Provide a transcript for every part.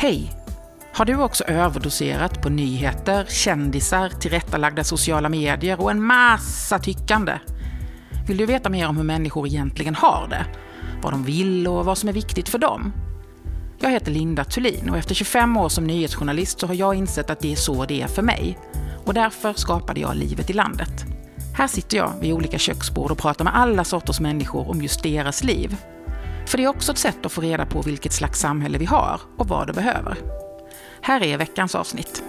Hej! Har du också överdoserat på nyheter, kändisar, tillrättalagda sociala medier och en massa tyckande? Vill du veta mer om hur människor egentligen har det? Vad de vill och vad som är viktigt för dem? Jag heter Linda Thulin och efter 25 år som nyhetsjournalist så har jag insett att det är så det är för mig. Och därför skapade jag Livet i landet. Här sitter jag vid olika köksbord och pratar med alla sorters människor om just deras liv. För det är också ett sätt att få reda på vilket slags samhälle vi har och vad det behöver. Här är veckans avsnitt.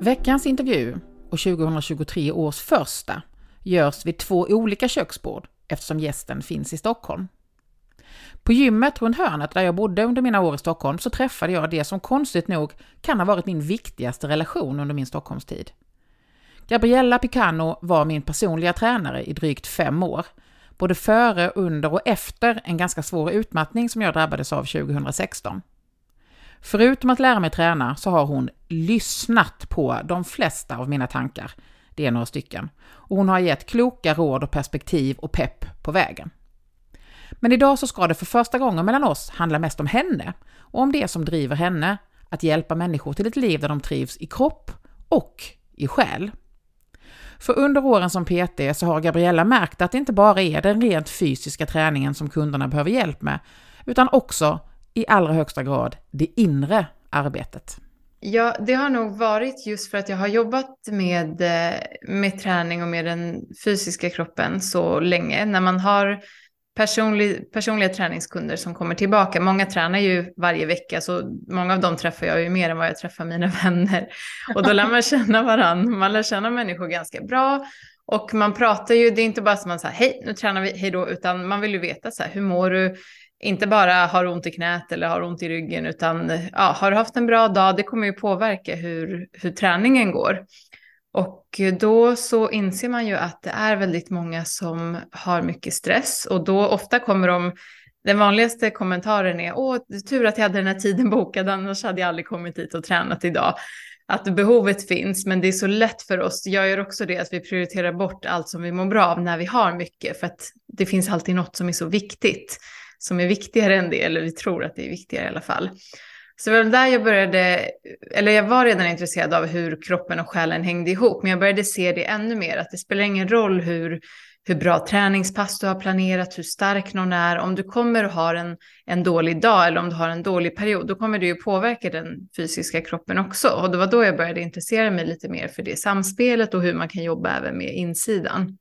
Veckans intervju, och 2023 års första, görs vid två olika köksbord eftersom gästen finns i Stockholm. På gymmet runt hörnet där jag bodde under mina år i Stockholm så träffade jag det som konstigt nog kan ha varit min viktigaste relation under min Stockholmstid. Gabriella Picano var min personliga tränare i drygt fem år, både före, under och efter en ganska svår utmattning som jag drabbades av 2016. Förutom att lära mig träna så har hon lyssnat på de flesta av mina tankar. Det är några stycken. Och hon har gett kloka råd och perspektiv och pepp på vägen. Men idag så ska det för första gången mellan oss handla mest om henne och om det som driver henne att hjälpa människor till ett liv där de trivs i kropp och i själ. För under åren som PT så har Gabriella märkt att det inte bara är den rent fysiska träningen som kunderna behöver hjälp med, utan också i allra högsta grad det inre arbetet. Ja, det har nog varit just för att jag har jobbat med, eh, med träning och med den fysiska kroppen så länge. När man har personlig, personliga träningskunder som kommer tillbaka. Många tränar ju varje vecka, så många av dem träffar jag ju mer än vad jag träffar mina vänner. Och då lär man känna varandra, man lär känna människor ganska bra. Och man pratar ju, det är inte bara som man säger hej, nu tränar vi, hej då, utan man vill ju veta så här, hur mår du? Inte bara har ont i knät eller har ont i ryggen, utan ja, har du haft en bra dag? Det kommer ju påverka hur, hur träningen går. Och då så inser man ju att det är väldigt många som har mycket stress och då ofta kommer de den vanligaste kommentaren är åh, tur att jag hade den här tiden bokad, annars hade jag aldrig kommit hit och tränat idag. Att behovet finns, men det är så lätt för oss. Jag gör också det, att vi prioriterar bort allt som vi mår bra av när vi har mycket, för att det finns alltid något som är så viktigt, som är viktigare än det, eller vi tror att det är viktigare i alla fall. Så det var där jag började, eller jag var redan intresserad av hur kroppen och själen hängde ihop, men jag började se det ännu mer, att det spelar ingen roll hur, hur bra träningspass du har planerat, hur stark någon är, om du kommer och har en, en dålig dag eller om du har en dålig period, då kommer det ju påverka den fysiska kroppen också. Och det var då jag började intressera mig lite mer för det samspelet och hur man kan jobba även med insidan.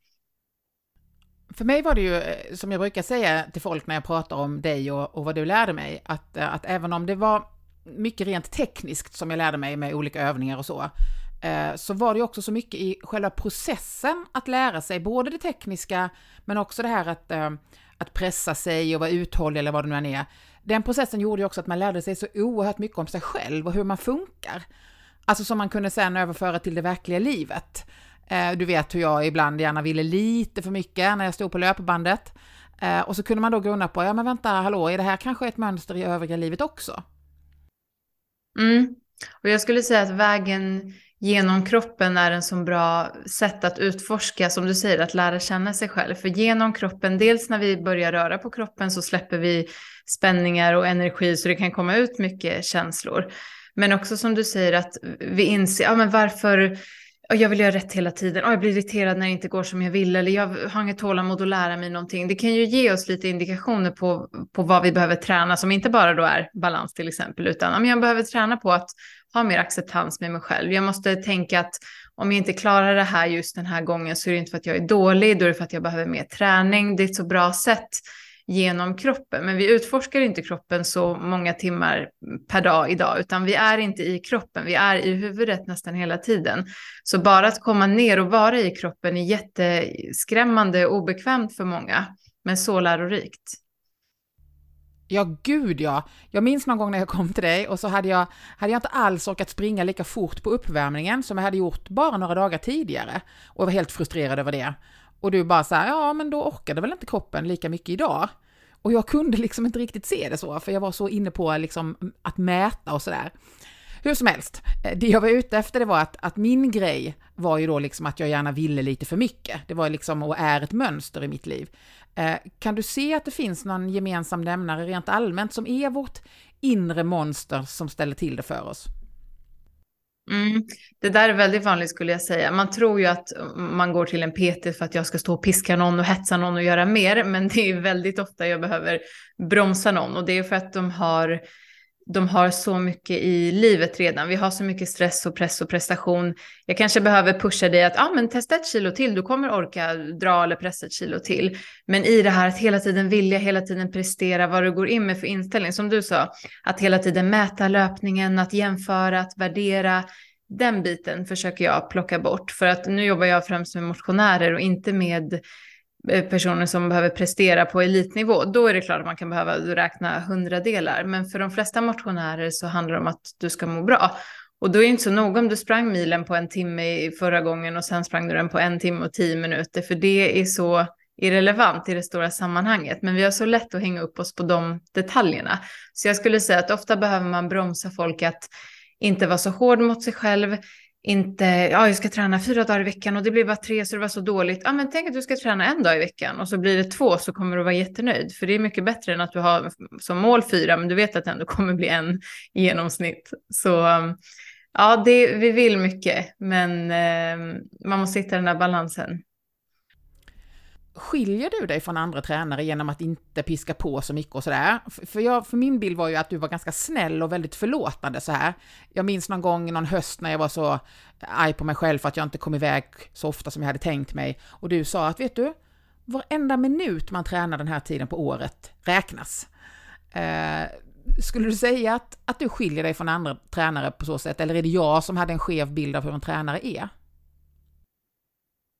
För mig var det ju, eh, som jag brukar säga till folk när jag pratar om dig och, och vad du lärde mig, att, eh, att även om det var mycket rent tekniskt som jag lärde mig med olika övningar och så, eh, så var det också så mycket i själva processen att lära sig, både det tekniska, men också det här att, eh, att pressa sig och vara uthållig eller vad det nu än är. Den processen gjorde ju också att man lärde sig så oerhört mycket om sig själv och hur man funkar. Alltså som man kunde sen överföra till det verkliga livet. Eh, du vet hur jag ibland gärna ville lite för mycket när jag stod på löpbandet. Och så kunde man då grunna på, ja men vänta, hallå, är det här kanske ett mönster i övriga livet också? Mm. Och jag skulle säga att vägen genom kroppen är en så bra sätt att utforska, som du säger, att lära känna sig själv. För genom kroppen, dels när vi börjar röra på kroppen så släpper vi spänningar och energi så det kan komma ut mycket känslor. Men också som du säger att vi inser, ja men varför jag vill göra rätt hela tiden, och jag blir irriterad när det inte går som jag vill, eller jag har inget tålamod att lära mig någonting. Det kan ju ge oss lite indikationer på, på vad vi behöver träna, som inte bara då är balans till exempel, utan jag behöver träna på att ha mer acceptans med mig själv. Jag måste tänka att om jag inte klarar det här just den här gången så är det inte för att jag är dålig, då är det för att jag behöver mer träning. Det är ett så bra sätt genom kroppen. Men vi utforskar inte kroppen så många timmar per dag idag, utan vi är inte i kroppen, vi är i huvudet nästan hela tiden. Så bara att komma ner och vara i kroppen är jätteskrämmande och obekvämt för många, men så lärorikt. Ja, gud ja. Jag minns någon gång när jag kom till dig och så hade jag, hade jag inte alls orkat springa lika fort på uppvärmningen som jag hade gjort bara några dagar tidigare och var helt frustrerad över det. Och du bara så här, ja men då orkade väl inte kroppen lika mycket idag. Och jag kunde liksom inte riktigt se det så, för jag var så inne på liksom att mäta och sådär. Hur som helst, eh, det jag var ute efter det var att, att min grej var ju då liksom att jag gärna ville lite för mycket. Det var liksom och är ett mönster i mitt liv. Eh, kan du se att det finns någon gemensam nämnare rent allmänt som är vårt inre monster som ställer till det för oss? Mm. Det där är väldigt vanligt skulle jag säga. Man tror ju att man går till en PT för att jag ska stå och piska någon och hetsa någon och göra mer, men det är väldigt ofta jag behöver bromsa någon och det är för att de har de har så mycket i livet redan. Vi har så mycket stress och press och prestation. Jag kanske behöver pusha dig att ah, men testa ett kilo till, du kommer orka dra eller pressa ett kilo till. Men i det här att hela tiden vilja, hela tiden prestera, vad du går in med för inställning, som du sa, att hela tiden mäta löpningen, att jämföra, att värdera. Den biten försöker jag plocka bort för att nu jobbar jag främst med motionärer och inte med Eh, personer som behöver prestera på elitnivå, då är det klart att man kan behöva räkna hundradelar. Men för de flesta motionärer så handlar det om att du ska må bra. Och då är det inte så noga om du sprang milen på en timme förra gången och sen sprang du den på en timme och tio minuter, för det är så irrelevant i det stora sammanhanget. Men vi har så lätt att hänga upp oss på de detaljerna. Så jag skulle säga att ofta behöver man bromsa folk att inte vara så hård mot sig själv, inte, ja, jag ska träna fyra dagar i veckan och det blir bara tre så det var så dåligt. Ja, men tänk att du ska träna en dag i veckan och så blir det två så kommer du vara jättenöjd. För det är mycket bättre än att du har som mål fyra, men du vet att det ändå kommer bli en i genomsnitt. Så ja, det, vi vill mycket, men eh, man måste hitta den där balansen. Skiljer du dig från andra tränare genom att inte piska på så mycket och sådär? För, jag, för min bild var ju att du var ganska snäll och väldigt förlåtande så här. Jag minns någon gång någon höst när jag var så arg på mig själv för att jag inte kom iväg så ofta som jag hade tänkt mig. Och du sa att, vet du, varenda minut man tränar den här tiden på året räknas. Eh, skulle du säga att, att du skiljer dig från andra tränare på så sätt, eller är det jag som hade en skev bild av hur en tränare är?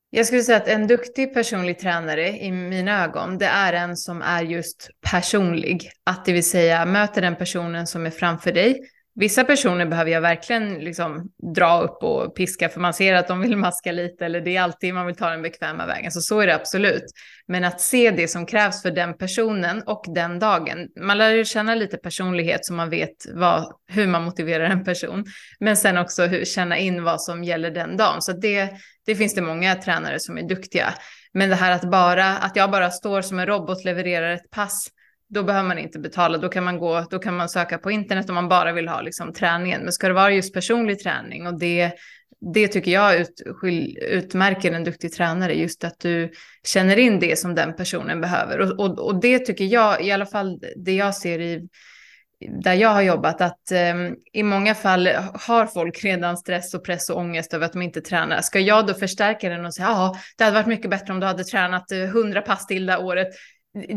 Jag skulle säga att en duktig personlig tränare i mina ögon, det är en som är just personlig. Att det vill säga möter den personen som är framför dig. Vissa personer behöver jag verkligen liksom dra upp och piska för man ser att de vill maska lite eller det är alltid man vill ta den bekväma vägen. Så så är det absolut. Men att se det som krävs för den personen och den dagen. Man lär ju känna lite personlighet så man vet vad, hur man motiverar en person. Men sen också hur, känna in vad som gäller den dagen. Så det, det finns det många tränare som är duktiga. Men det här att bara, att jag bara står som en robot, levererar ett pass, då behöver man inte betala. Då kan man gå, då kan man söka på internet om man bara vill ha liksom träningen. Men ska det vara just personlig träning och det, det tycker jag ut, utmärker en duktig tränare, just att du känner in det som den personen behöver. Och, och, och det tycker jag, i alla fall det jag ser i där jag har jobbat att um, i många fall har folk redan stress och press och ångest över att de inte tränar. Ska jag då förstärka den och säga ja, det hade varit mycket bättre om du hade tränat eh, 100 pass till det här året.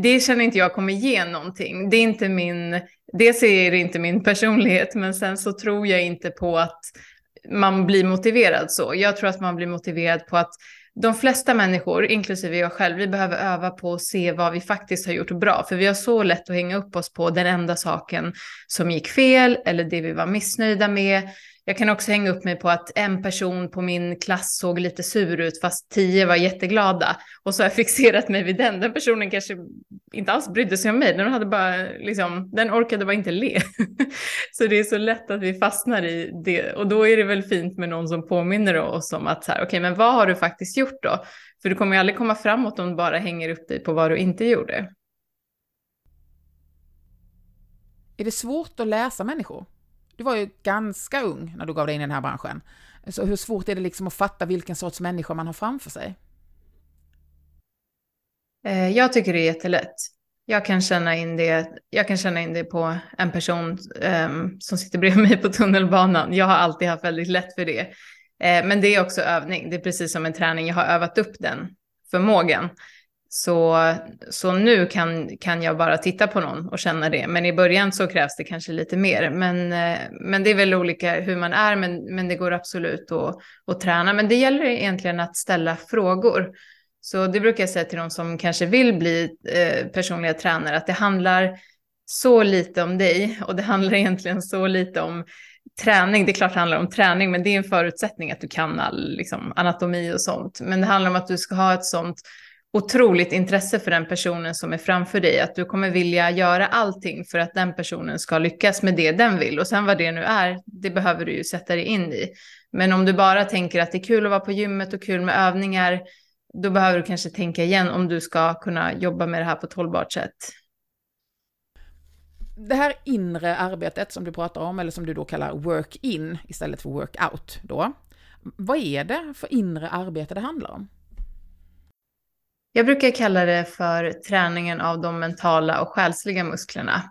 Det känner inte jag kommer ge någonting. Det är inte min, dels är det inte min personlighet, men sen så tror jag inte på att man blir motiverad så. Jag tror att man blir motiverad på att de flesta människor, inklusive jag själv, vi behöver öva på att se vad vi faktiskt har gjort bra. För vi har så lätt att hänga upp oss på den enda saken som gick fel eller det vi var missnöjda med. Jag kan också hänga upp mig på att en person på min klass såg lite sur ut fast tio var jätteglada. Och så har jag fixerat mig vid den. Den personen kanske inte alls brydde sig om mig. Den, hade bara, liksom, den orkade bara inte le. så det är så lätt att vi fastnar i det. Och då är det väl fint med någon som påminner oss om att så här, okej, okay, men vad har du faktiskt gjort då? För du kommer ju aldrig komma framåt om du bara hänger upp dig på vad du inte gjorde. Är det svårt att läsa människor? Du var ju ganska ung när du gav dig in i den här branschen. Så hur svårt är det liksom att fatta vilken sorts människa man har framför sig? Eh, jag tycker det är jättelätt. Jag kan känna in det, jag kan känna in det på en person um, som sitter bredvid mig på tunnelbanan. Jag har alltid haft väldigt lätt för det. Uh, men det är också övning. Det är precis som en träning. Jag har övat upp den förmågan. Så, så nu kan, kan jag bara titta på någon och känna det. Men i början så krävs det kanske lite mer. Men, eh, men det är väl olika hur man är, men, men det går absolut att, att träna. Men det gäller egentligen att ställa frågor. Så det brukar jag säga till de som kanske vill bli eh, personliga tränare, att det handlar så lite om dig och det handlar egentligen så lite om träning. Det är klart det handlar om träning, men det är en förutsättning att du kan all liksom, anatomi och sånt. Men det handlar om att du ska ha ett sånt otroligt intresse för den personen som är framför dig, att du kommer vilja göra allting för att den personen ska lyckas med det den vill. Och sen vad det nu är, det behöver du ju sätta dig in i. Men om du bara tänker att det är kul att vara på gymmet och kul med övningar, då behöver du kanske tänka igen om du ska kunna jobba med det här på ett hållbart sätt. Det här inre arbetet som du pratar om, eller som du då kallar work-in istället för work-out då. Vad är det för inre arbete det handlar om? Jag brukar kalla det för träningen av de mentala och själsliga musklerna.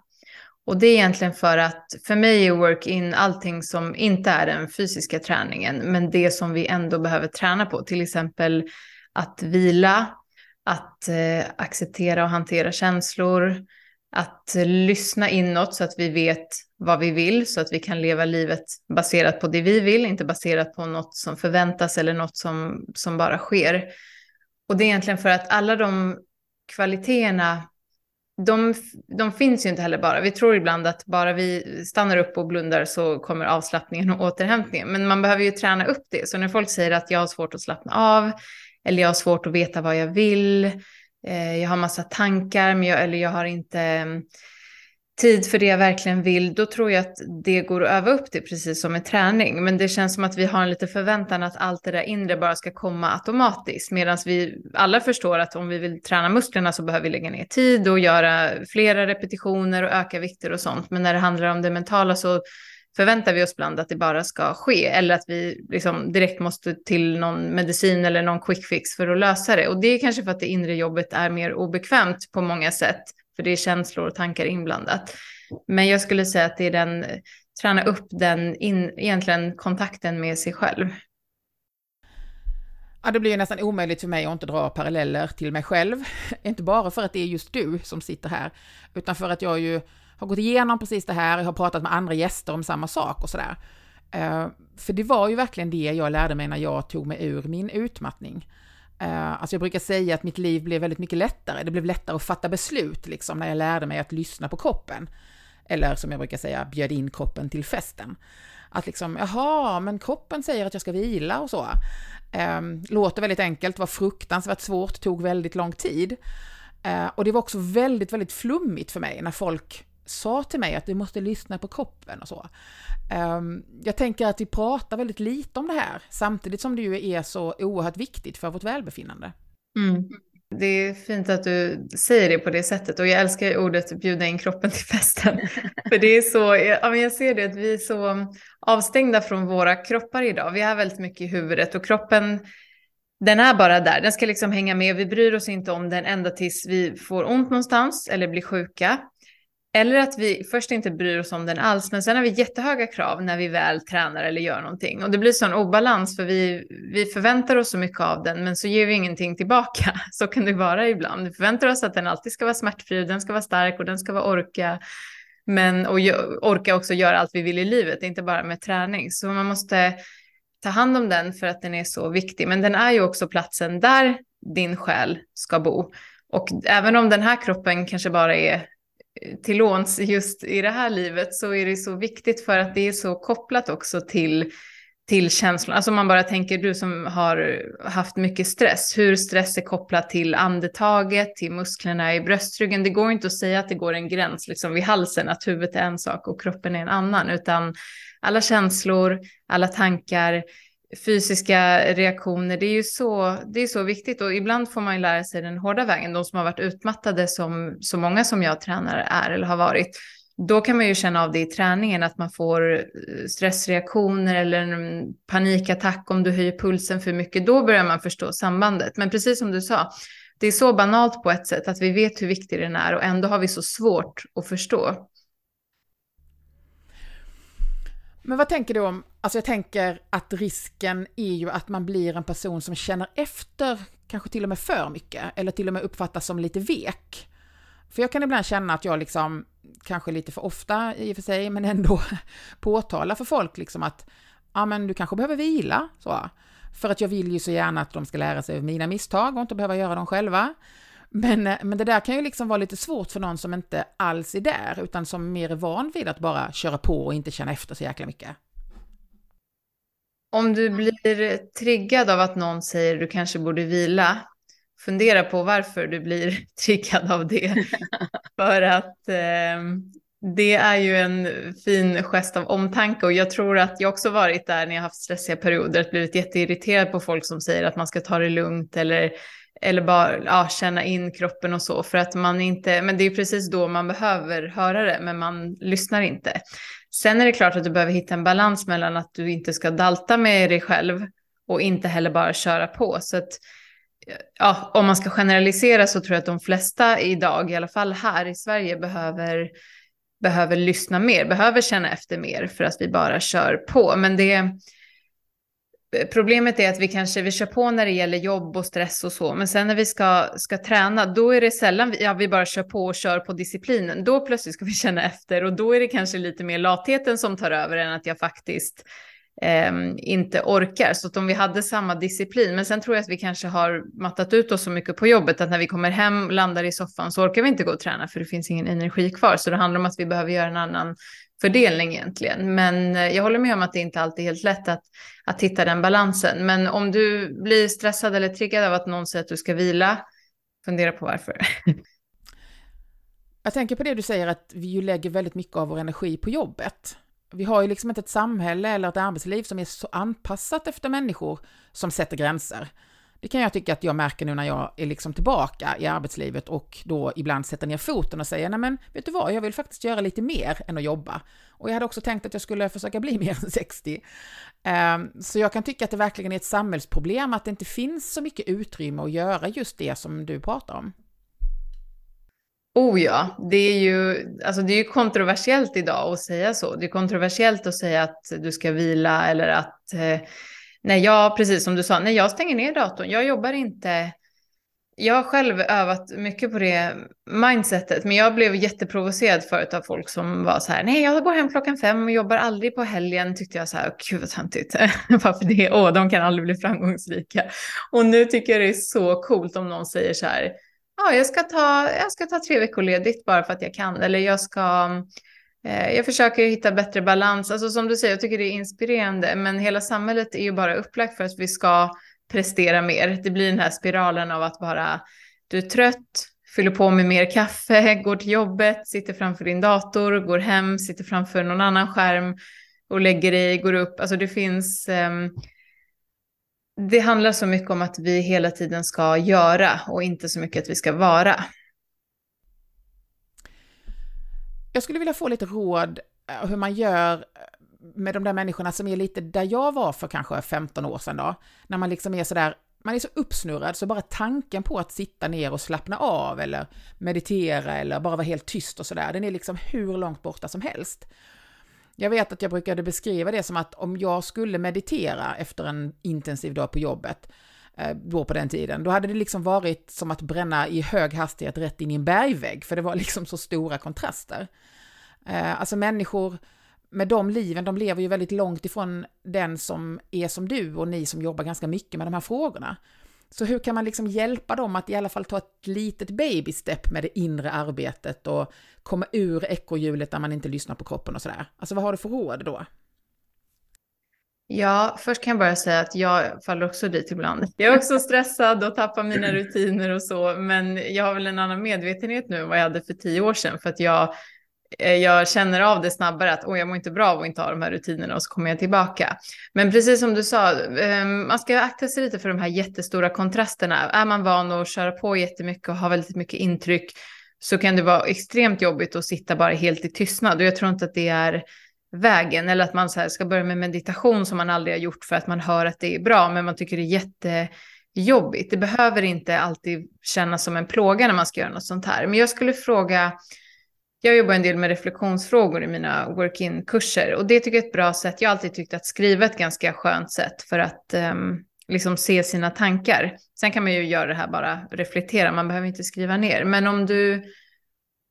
Och det är egentligen för att för mig är work-in allting som inte är den fysiska träningen, men det som vi ändå behöver träna på, till exempel att vila, att eh, acceptera och hantera känslor, att lyssna inåt så att vi vet vad vi vill, så att vi kan leva livet baserat på det vi vill, inte baserat på något som förväntas eller något som, som bara sker. Och det är egentligen för att alla de kvaliteterna, de, de finns ju inte heller bara. Vi tror ibland att bara vi stannar upp och blundar så kommer avslappningen och återhämtningen. Men man behöver ju träna upp det. Så när folk säger att jag har svårt att slappna av, eller jag har svårt att veta vad jag vill, eh, jag har massa tankar, men jag, eller jag har inte tid för det jag verkligen vill, då tror jag att det går att öva upp det precis som med träning. Men det känns som att vi har en liten förväntan att allt det där inre bara ska komma automatiskt. Medan vi alla förstår att om vi vill träna musklerna så behöver vi lägga ner tid och göra flera repetitioner och öka vikter och sånt. Men när det handlar om det mentala så förväntar vi oss ibland att det bara ska ske. Eller att vi liksom direkt måste till någon medicin eller någon quick fix för att lösa det. Och det är kanske för att det inre jobbet är mer obekvämt på många sätt för det är känslor och tankar inblandat. Men jag skulle säga att det är den, träna upp den, in, egentligen kontakten med sig själv. Ja, det blir ju nästan omöjligt för mig att inte dra paralleller till mig själv. Inte bara för att det är just du som sitter här, utan för att jag ju har gått igenom precis det här, jag har pratat med andra gäster om samma sak och sådär. Eh, för det var ju verkligen det jag lärde mig när jag tog mig ur min utmattning. Uh, alltså jag brukar säga att mitt liv blev väldigt mycket lättare. Det blev lättare att fatta beslut liksom när jag lärde mig att lyssna på kroppen. Eller som jag brukar säga, bjöd in kroppen till festen. Att liksom, jaha, men kroppen säger att jag ska vila och så. Um, låter väldigt enkelt, var fruktansvärt svårt, tog väldigt lång tid. Uh, och det var också väldigt, väldigt flummigt för mig när folk sa till mig att du måste lyssna på kroppen och så. Ehm, jag tänker att vi pratar väldigt lite om det här, samtidigt som det ju är så oerhört viktigt för vårt välbefinnande. Mm. Det är fint att du säger det på det sättet och jag älskar ordet bjuda in kroppen till festen. för det är så, jag ser det att vi är så avstängda från våra kroppar idag. Vi har väldigt mycket i huvudet och kroppen den är bara där, den ska liksom hänga med. Vi bryr oss inte om den ända tills vi får ont någonstans eller blir sjuka. Eller att vi först inte bryr oss om den alls, men sen har vi jättehöga krav när vi väl tränar eller gör någonting. Och det blir sån obalans för vi, vi förväntar oss så mycket av den, men så ger vi ingenting tillbaka. Så kan det vara ibland. Vi förväntar oss att den alltid ska vara smärtfri, den ska vara stark och den ska vara orka. Men och orka också göra allt vi vill i livet, inte bara med träning. Så man måste ta hand om den för att den är så viktig. Men den är ju också platsen där din själ ska bo. Och även om den här kroppen kanske bara är till låns just i det här livet så är det så viktigt för att det är så kopplat också till till känslor. Alltså man bara tänker du som har haft mycket stress, hur stress är kopplat till andetaget, till musklerna i bröstryggen. Det går inte att säga att det går en gräns liksom vid halsen, att huvudet är en sak och kroppen är en annan, utan alla känslor, alla tankar, fysiska reaktioner, det är ju så, det är så viktigt och ibland får man ju lära sig den hårda vägen, de som har varit utmattade som så många som jag tränar är eller har varit. Då kan man ju känna av det i träningen att man får eh, stressreaktioner eller en panikattack om du höjer pulsen för mycket. Då börjar man förstå sambandet. Men precis som du sa, det är så banalt på ett sätt att vi vet hur viktig den är och ändå har vi så svårt att förstå. Men vad tänker du om, alltså jag tänker att risken är ju att man blir en person som känner efter, kanske till och med för mycket, eller till och med uppfattas som lite vek. För jag kan ibland känna att jag liksom, kanske lite för ofta i och för sig, men ändå påtalar för folk liksom att, ja men du kanske behöver vila, så. För att jag vill ju så gärna att de ska lära sig av mina misstag och inte behöva göra dem själva. Men, eh, men det där kan ju liksom vara lite svårt för någon som inte alls är där, utan som mer är van vid att bara köra på och inte känna efter så jäkla mycket. Om du blir triggad av att någon säger du kanske borde vila, fundera på varför du blir triggad av det. för att eh, Det är ju en fin gest av omtanke och jag tror att jag också varit där när jag haft stressiga perioder, att blivit jätteirriterad på folk som säger att man ska ta det lugnt eller, eller bara ja, känna in kroppen och så, för att man inte, men det är precis då man behöver höra det, men man lyssnar inte. Sen är det klart att du behöver hitta en balans mellan att du inte ska dalta med dig själv och inte heller bara köra på. Så att, ja, om man ska generalisera så tror jag att de flesta idag, i alla fall här i Sverige, behöver behöver lyssna mer, behöver känna efter mer för att vi bara kör på. Men det, problemet är att vi kanske vi kör på när det gäller jobb och stress och så, men sen när vi ska, ska träna, då är det sällan ja, vi bara kör på och kör på disciplinen. Då plötsligt ska vi känna efter och då är det kanske lite mer latheten som tar över än att jag faktiskt eh, inte orkar. Så att om vi hade samma disciplin, men sen tror jag att vi kanske har mattat ut oss så mycket på jobbet att när vi kommer hem, landar i soffan så orkar vi inte gå och träna för det finns ingen energi kvar. Så det handlar om att vi behöver göra en annan fördelning egentligen. Men eh, jag håller med om att det inte alltid är helt lätt att, att hitta den balansen. Men om du blir stressad eller triggad av att någon säger att du ska vila, fundera på varför. Jag tänker på det du säger att vi ju lägger väldigt mycket av vår energi på jobbet. Vi har ju liksom inte ett samhälle eller ett arbetsliv som är så anpassat efter människor som sätter gränser. Det kan jag tycka att jag märker nu när jag är liksom tillbaka i arbetslivet och då ibland sätter ner foten och säger, nej men vet du vad, jag vill faktiskt göra lite mer än att jobba. Och jag hade också tänkt att jag skulle försöka bli mer än 60. Ehm, så jag kan tycka att det verkligen är ett samhällsproblem att det inte finns så mycket utrymme att göra just det som du pratar om. Oh ja, det är ju alltså det är kontroversiellt idag att säga så. Det är kontroversiellt att säga att du ska vila eller att eh, när jag, precis som du sa, när jag stänger ner datorn, jag jobbar inte. Jag har själv övat mycket på det mindsetet, men jag blev jätteprovocerad förut av folk som var så här, nej, jag går hem klockan fem och jobbar aldrig på helgen, tyckte jag så här, gud vad töntigt, varför det? Åh, de kan aldrig bli framgångsrika. Och nu tycker jag det är så coolt om någon säger så här, ja, jag ska ta, jag ska ta tre veckor ledigt bara för att jag kan, eller jag ska eh, Eh, jag försöker hitta bättre balans. Alltså som du säger, jag tycker det är inspirerande, men hela samhället är ju bara upplagt för att vi ska prestera mer. Det blir den här spiralen av att bara, du är trött, fyller på med mer kaffe, går till jobbet, sitter framför din dator, går hem, sitter framför någon annan skärm och lägger dig, går upp. Alltså det finns, um, det handlar så mycket om att vi hela tiden ska göra och inte så mycket att vi ska vara. Jag skulle vilja få lite råd eh, hur man gör eh, med de där människorna som är lite där jag var för kanske 15 år sedan då. När man liksom är sådär, man är så uppsnurrad så bara tanken på att sitta ner och slappna av eller meditera eller bara vara helt tyst och sådär, den är liksom hur långt borta som helst. Jag vet att jag brukade beskriva det som att om jag skulle meditera efter en intensiv dag på jobbet, Eh, då på den tiden, då hade det liksom varit som att bränna i hög hastighet rätt in i en bergvägg, för det var liksom så stora kontraster. Eh, alltså människor med de liven, de lever ju väldigt långt ifrån den som är som du och ni som jobbar ganska mycket med de här frågorna. Så hur kan man liksom hjälpa dem att i alla fall ta ett litet baby step med det inre arbetet och komma ur ekorrhjulet där man inte lyssnar på kroppen och sådär? Alltså vad har du för råd då? Ja, först kan jag bara säga att jag faller också dit ibland. Jag är också stressad och tappar mina rutiner och så, men jag har väl en annan medvetenhet nu än vad jag hade för tio år sedan, för att jag eh, jag känner av det snabbare att jag mår inte bra av att inte ha de här rutinerna och så kommer jag tillbaka. Men precis som du sa, ehm, man ska akta sig lite för de här jättestora kontrasterna. Är man van att köra på jättemycket och ha väldigt mycket intryck så kan det vara extremt jobbigt att sitta bara helt i tystnad och jag tror inte att det är vägen eller att man så ska börja med meditation som man aldrig har gjort för att man hör att det är bra men man tycker det är jättejobbigt. Det behöver inte alltid kännas som en plåga när man ska göra något sånt här. Men jag skulle fråga jag jobbar en del med reflektionsfrågor i mina work-in-kurser och det tycker jag är ett bra sätt. Jag har alltid tyckt att skriva är ett ganska skönt sätt för att um, liksom se sina tankar. Sen kan man ju göra det här bara reflektera, man behöver inte skriva ner. Men om du,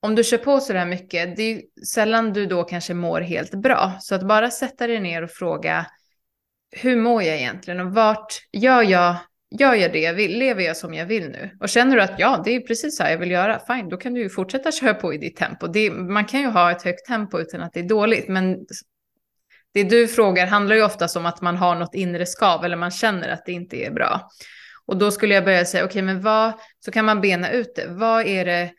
om du kör på så där mycket, det är sällan du då kanske mår helt bra. Så att bara sätta dig ner och fråga, hur mår jag egentligen och vart gör jag gör jag det jag vill, lever jag som jag vill nu? Och känner du att ja, det är precis så här jag vill göra, fine, då kan du ju fortsätta köra på i ditt tempo. Det, man kan ju ha ett högt tempo utan att det är dåligt, men det du frågar handlar ju oftast om att man har något inre skav eller man känner att det inte är bra. Och då skulle jag börja säga, okej, okay, men vad, så kan man bena ut det. Vad är det,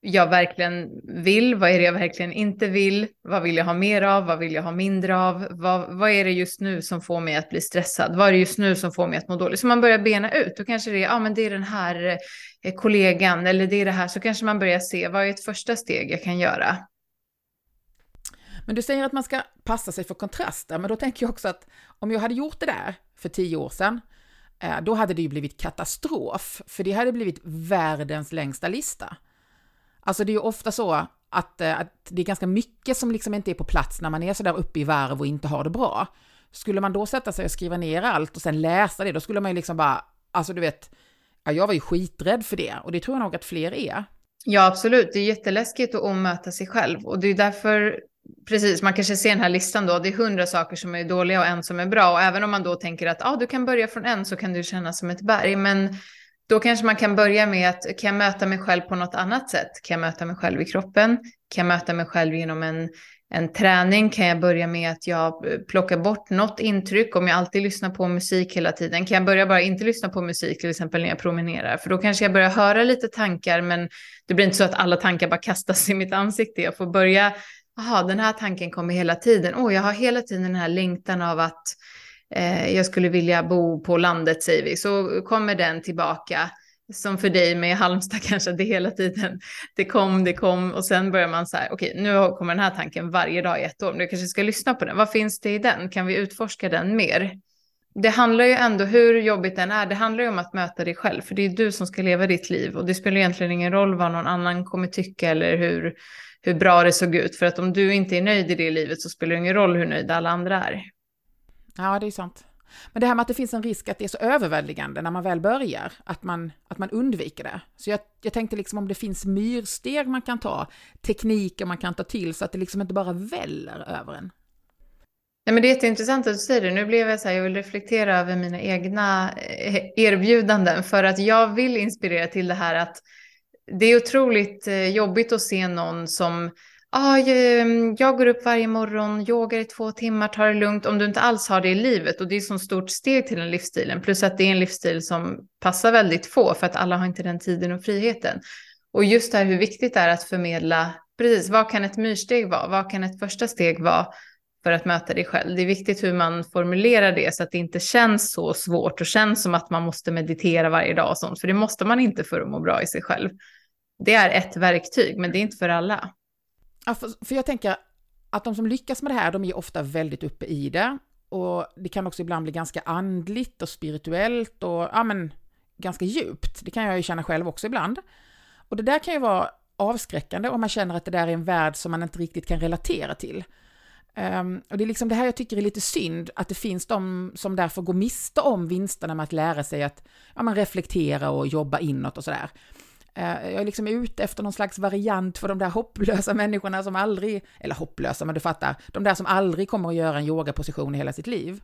jag verkligen vill, vad är det jag verkligen inte vill, vad vill jag ha mer av, vad vill jag ha mindre av, vad, vad är det just nu som får mig att bli stressad, vad är det just nu som får mig att må dåligt. Så man börjar bena ut, då kanske det är, ja men det är den här eh, kollegan eller det är det här, så kanske man börjar se, vad är ett första steg jag kan göra? Men du säger att man ska passa sig för kontraster, men då tänker jag också att om jag hade gjort det där för tio år sedan, eh, då hade det ju blivit katastrof, för det hade blivit världens längsta lista. Alltså det är ju ofta så att, eh, att det är ganska mycket som liksom inte är på plats när man är så där uppe i varv och inte har det bra. Skulle man då sätta sig och skriva ner allt och sen läsa det, då skulle man ju liksom bara, alltså du vet, ja, jag var ju skiträdd för det och det tror jag nog att fler är. Ja, absolut. Det är jätteläskigt att möta sig själv och det är därför Precis, man kanske ser den här listan då, det är hundra saker som är dåliga och en som är bra. Och även om man då tänker att ah, du kan börja från en så kan du känna som ett berg. Men då kanske man kan börja med att kan jag möta mig själv på något annat sätt? Kan jag möta mig själv i kroppen? Kan jag möta mig själv genom en, en träning? Kan jag börja med att jag eh, plockar bort något intryck? Om jag alltid lyssnar på musik hela tiden, kan jag börja bara inte lyssna på musik till exempel när jag promenerar? För då kanske jag börjar höra lite tankar, men det blir inte så att alla tankar bara kastas i mitt ansikte. Jag får börja, jaha, den här tanken kommer hela tiden. Åh, oh, jag har hela tiden den här längtan av att eh, jag skulle vilja bo på landet säger vi, så kommer den tillbaka. Som för dig med Halmstad kanske, det hela tiden, det kom, det kom och sen börjar man så här, okej, okay, nu kommer den här tanken varje dag i ett år, nu kanske ska lyssna på den. Vad finns det i den? Kan vi utforska den mer? Det handlar ju ändå, hur jobbigt den är, det handlar ju om att möta dig själv, för det är du som ska leva ditt liv och det spelar egentligen ingen roll vad någon annan kommer tycka eller hur, hur bra det såg ut, för att om du inte är nöjd i det livet så spelar det ingen roll hur nöjda alla andra är. Ja, det är sant. Men det här med att det finns en risk att det är så överväldigande när man väl börjar, att man, att man undviker det. Så jag, jag tänkte liksom om det finns myrsteg man kan ta, tekniker man kan ta till så att det liksom inte bara väller över en. Nej, men det är jätteintressant att du säger det. Nu blev jag så här, jag vill reflektera över mina egna eh, erbjudanden för att jag vill inspirera till det här att det är otroligt eh, jobbigt att se någon som ah, jag går upp varje morgon, yogar i två timmar, tar det lugnt. Om du inte alls har det i livet och det är så stort steg till den livsstilen. Plus att det är en livsstil som passar väldigt få för att alla har inte den tiden och friheten. Och just det här hur viktigt det är att förmedla, precis, vad kan ett myrsteg vara? Vad kan ett första steg vara för att möta dig själv? Det är viktigt hur man formulerar det så att det inte känns så svårt och känns som att man måste meditera varje dag och sånt. För det måste man inte för att må bra i sig själv. Det är ett verktyg, men det är inte för alla. Ja, för, för jag tänker att de som lyckas med det här, de är ofta väldigt uppe i det. Och det kan också ibland bli ganska andligt och spirituellt och ja, men, ganska djupt. Det kan jag ju känna själv också ibland. Och det där kan ju vara avskräckande om man känner att det där är en värld som man inte riktigt kan relatera till. Um, och det är liksom det här jag tycker är lite synd, att det finns de som därför går miste om vinsterna med att lära sig att ja, man reflektera och jobba inåt och sådär. Eh, jag är liksom ute efter någon slags variant för de där hopplösa människorna som aldrig, eller hopplösa, men du fattar, de där som aldrig kommer att göra en yogaposition i hela sitt liv.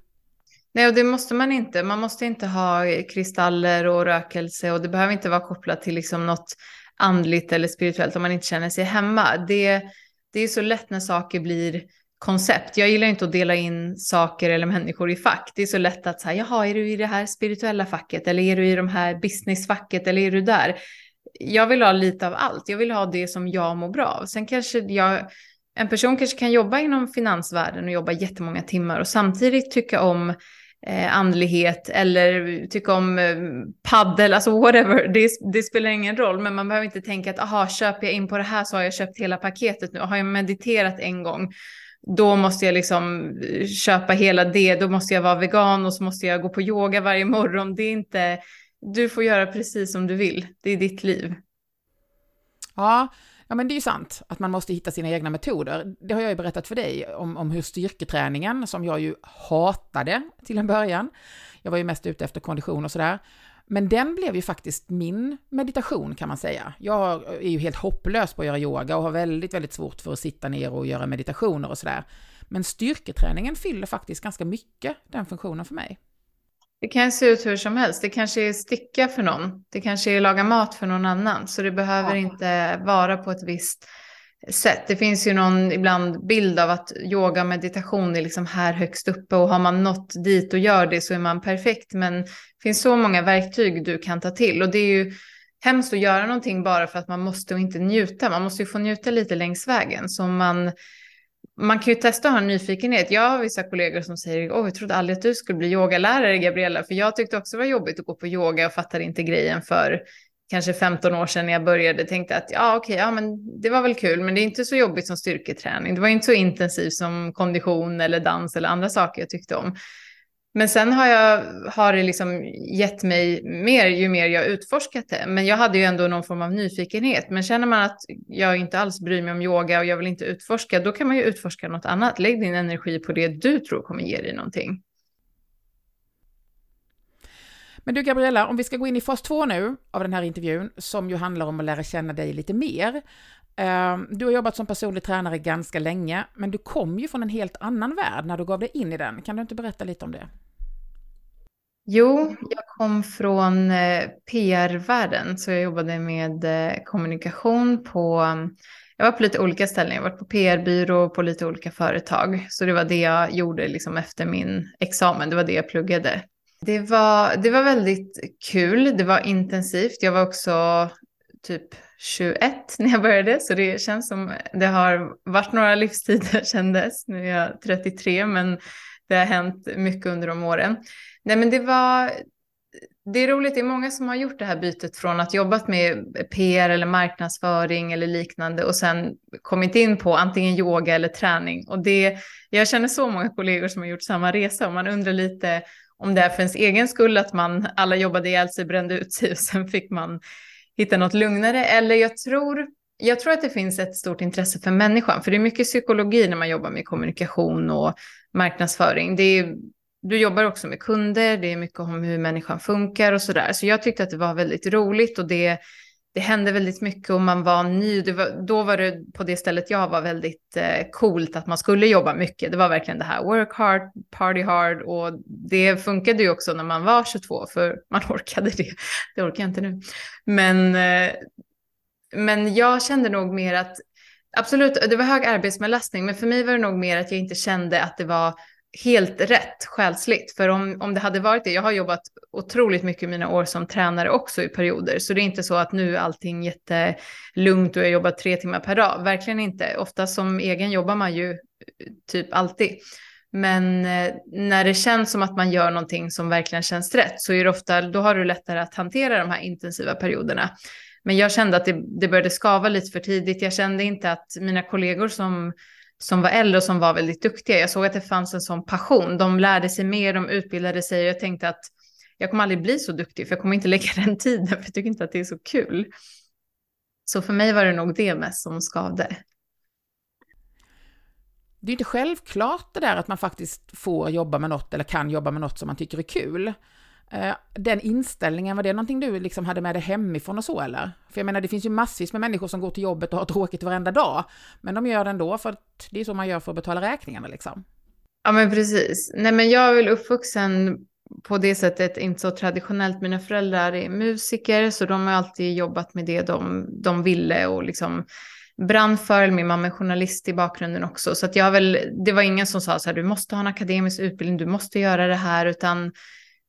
Nej, och det måste man inte. Man måste inte ha kristaller och rökelse och det behöver inte vara kopplat till liksom något andligt eller spirituellt om man inte känner sig hemma. Det, det är så lätt när saker blir koncept. Jag gillar inte att dela in saker eller människor i fack. Det är så lätt att säga, jaha, är du i det här spirituella facket eller är du i de här businessfacket eller är du där? Jag vill ha lite av allt. Jag vill ha det som jag mår bra av. Sen kanske jag, en person kanske kan jobba inom finansvärlden och jobba jättemånga timmar och samtidigt tycka om eh, andlighet eller tycka om eh, paddel, alltså whatever. Det, det, spelar ingen roll, men man behöver inte tänka att aha, köper jag in på det här så har jag köpt hela paketet nu. Har jag mediterat en gång, då måste jag liksom eh, köpa hela det. Då måste jag vara vegan och så måste jag gå på yoga varje morgon. Det är inte du får göra precis som du vill. Det är ditt liv. Ja, ja men det är ju sant att man måste hitta sina egna metoder. Det har jag ju berättat för dig om, om hur styrketräningen, som jag ju hatade till en början, jag var ju mest ute efter kondition och sådär, men den blev ju faktiskt min meditation kan man säga. Jag är ju helt hopplös på att göra yoga och har väldigt, väldigt svårt för att sitta ner och göra meditationer och sådär. Men styrketräningen fyller faktiskt ganska mycket den funktionen för mig. Det kan se ut hur som helst. Det kanske är sticka för någon. Det kanske är laga mat för någon annan. Så det behöver ja. inte vara på ett visst sätt. Det finns ju någon ibland bild av att yoga och meditation är liksom här högst uppe och har man nått dit och gör det så är man perfekt. Men det finns så många verktyg du kan ta till och det är ju hemskt att göra någonting bara för att man måste och inte njuta. Man måste ju få njuta lite längs vägen. Så man, man kan ju testa att ha en nyfikenhet. Jag har vissa kollegor som säger, åh, jag trodde aldrig att du skulle bli yogalärare, Gabriella, för jag tyckte också det var jobbigt att gå på yoga och fattade inte grejen för kanske 15 år sedan när jag började. Tänkte att ja, okej, ja, men det var väl kul, men det är inte så jobbigt som styrketräning. Det var inte så intensivt som kondition eller dans eller andra saker jag tyckte om. Men sen har, jag, har det liksom gett mig mer ju mer jag utforskat det. Men jag hade ju ändå någon form av nyfikenhet. Men känner man att jag inte alls bryr mig om yoga och jag vill inte utforska, då kan man ju utforska något annat. Lägg din energi på det du tror kommer ge dig någonting. Men du Gabriella, om vi ska gå in i fas två nu av den här intervjun, som ju handlar om att lära känna dig lite mer. Ehm, du har jobbat som personlig tränare ganska länge, men du kom ju från en helt annan värld när du gav dig in i den. Kan du inte berätta lite om det? Jo, jag kom från eh, PR-världen, så jag jobbade med eh, kommunikation på, jag var på lite olika ställen, jag var på PR-byrå på lite olika företag. Så det var det jag gjorde liksom efter min examen, det var det jag pluggade. Det var, det var väldigt kul, det var intensivt. Jag var också typ 21 när jag började, så det känns som det har varit några livstider sedan dess. Nu är jag 33, men det har hänt mycket under de åren. Nej, men det var, det är roligt, det är många som har gjort det här bytet från att jobbat med PR eller marknadsföring eller liknande och sen kommit in på antingen yoga eller träning. Och det, jag känner så många kollegor som har gjort samma resa och man undrar lite om det är för ens egen skull att man alla jobbade ihjäl sig, brände ut sig och sen fick man hitta något lugnare. Eller jag tror, jag tror att det finns ett stort intresse för människan, för det är mycket psykologi när man jobbar med kommunikation och marknadsföring. Det är, du jobbar också med kunder, det är mycket om hur människan funkar och sådär. Så jag tyckte att det var väldigt roligt och det det hände väldigt mycket och man var ny. Var, då var det på det stället jag var väldigt eh, coolt att man skulle jobba mycket. Det var verkligen det här work hard, party hard och det funkade ju också när man var 22 för man orkade det. Det orkar jag inte nu. Men, eh, men jag kände nog mer att absolut, det var hög arbetsbelastning, men för mig var det nog mer att jag inte kände att det var helt rätt själsligt. För om, om det hade varit det, jag har jobbat otroligt mycket i mina år som tränare också i perioder, så det är inte så att nu är allting jättelugnt och jag jobbar tre timmar per dag, verkligen inte. Ofta som egen jobbar man ju eh, typ alltid. Men eh, när det känns som att man gör någonting som verkligen känns rätt så är det ofta, då har du lättare att hantera de här intensiva perioderna. Men jag kände att det, det började skava lite för tidigt. Jag kände inte att mina kollegor som som var äldre och som var väldigt duktiga. Jag såg att det fanns en sån passion. De lärde sig mer, de utbildade sig och jag tänkte att jag kommer aldrig bli så duktig för jag kommer inte lägga den tiden för jag tycker inte att det är så kul. Så för mig var det nog det mest som skavde. Det är inte självklart det där att man faktiskt får jobba med något eller kan jobba med något som man tycker är kul. Eh, den inställningen, var det någonting du liksom hade med dig hemifrån och så eller? För jag menar, det finns ju massvis med människor som går till jobbet och har tråkigt varenda dag, men de gör det ändå för att det är så man gör för att betala räkningarna liksom. Ja men precis. Nej men jag är väl uppvuxen på det sättet inte så traditionellt. Mina föräldrar är musiker så de har alltid jobbat med det de, de ville och liksom brann för. Min mamma är journalist i bakgrunden också. Så att jag väl, det var ingen som sa så här, du måste ha en akademisk utbildning, du måste göra det här, utan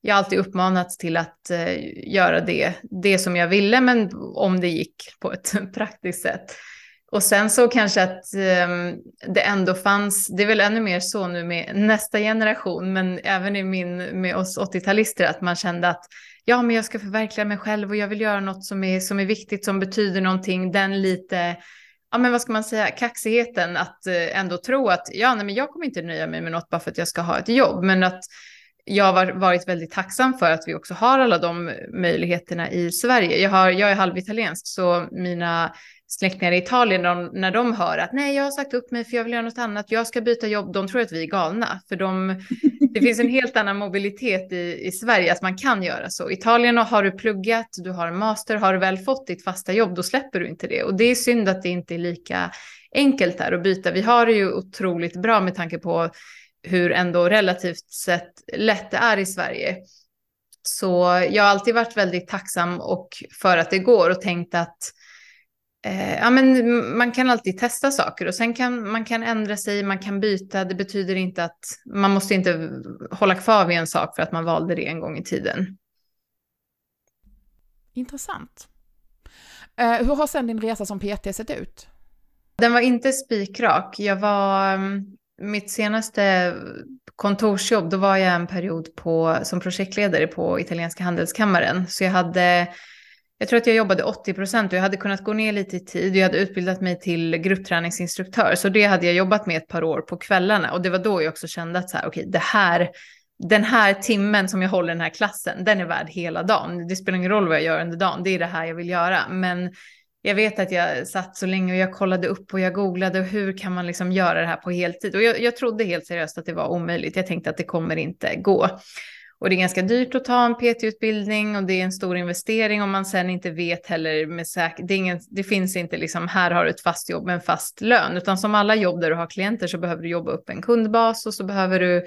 jag har alltid uppmanats till att eh, göra det, det som jag ville, men om det gick på ett praktiskt sätt. Och sen så kanske att eh, det ändå fanns, det är väl ännu mer så nu med nästa generation, men även i min, med oss 80-talister, att man kände att ja, men jag ska förverkliga mig själv och jag vill göra något som är, som är viktigt, som betyder någonting, den lite ja men vad ska man säga, kaxigheten att eh, ändå tro att ja, nej, men jag kommer inte nöja mig med något bara för att jag ska ha ett jobb, men att jag har varit väldigt tacksam för att vi också har alla de möjligheterna i Sverige. Jag, har, jag är halvitaliensk, så mina släktingar i Italien, de, när de hör att nej, jag har sagt upp mig för jag vill göra något annat, jag ska byta jobb, de tror att vi är galna. För de, det finns en helt annan mobilitet i, i Sverige, att man kan göra så. Italien har du pluggat, du har en master, har du väl fått ditt fasta jobb, då släpper du inte det. Och det är synd att det inte är lika enkelt där att byta. Vi har det ju otroligt bra med tanke på hur ändå relativt sett lätt det är i Sverige. Så jag har alltid varit väldigt tacksam och för att det går och tänkt att eh, ja, men man kan alltid testa saker och sen kan man kan ändra sig, man kan byta. Det betyder inte att man måste inte hålla kvar vid en sak för att man valde det en gång i tiden. Intressant. Eh, hur har sen din resa som PT sett ut? Den var inte spikrak. Jag var, mm, mitt senaste kontorsjobb, då var jag en period på, som projektledare på italienska handelskammaren. Så jag hade, jag tror att jag jobbade 80 procent och jag hade kunnat gå ner lite i tid. Jag hade utbildat mig till gruppträningsinstruktör, så det hade jag jobbat med ett par år på kvällarna. Och det var då jag också kände att så här, okej, det här, den här timmen som jag håller den här klassen, den är värd hela dagen. Det spelar ingen roll vad jag gör under dagen, det är det här jag vill göra. Men jag vet att jag satt så länge och jag kollade upp och jag googlade och hur kan man liksom göra det här på heltid? Och jag, jag trodde helt seriöst att det var omöjligt. Jag tänkte att det kommer inte gå. Och det är ganska dyrt att ta en PT-utbildning och det är en stor investering om man sen inte vet heller med säkerhet. Det, det, finns inte liksom här har du ett fast jobb med en fast lön, utan som alla jobb där du har klienter så behöver du jobba upp en kundbas och så behöver du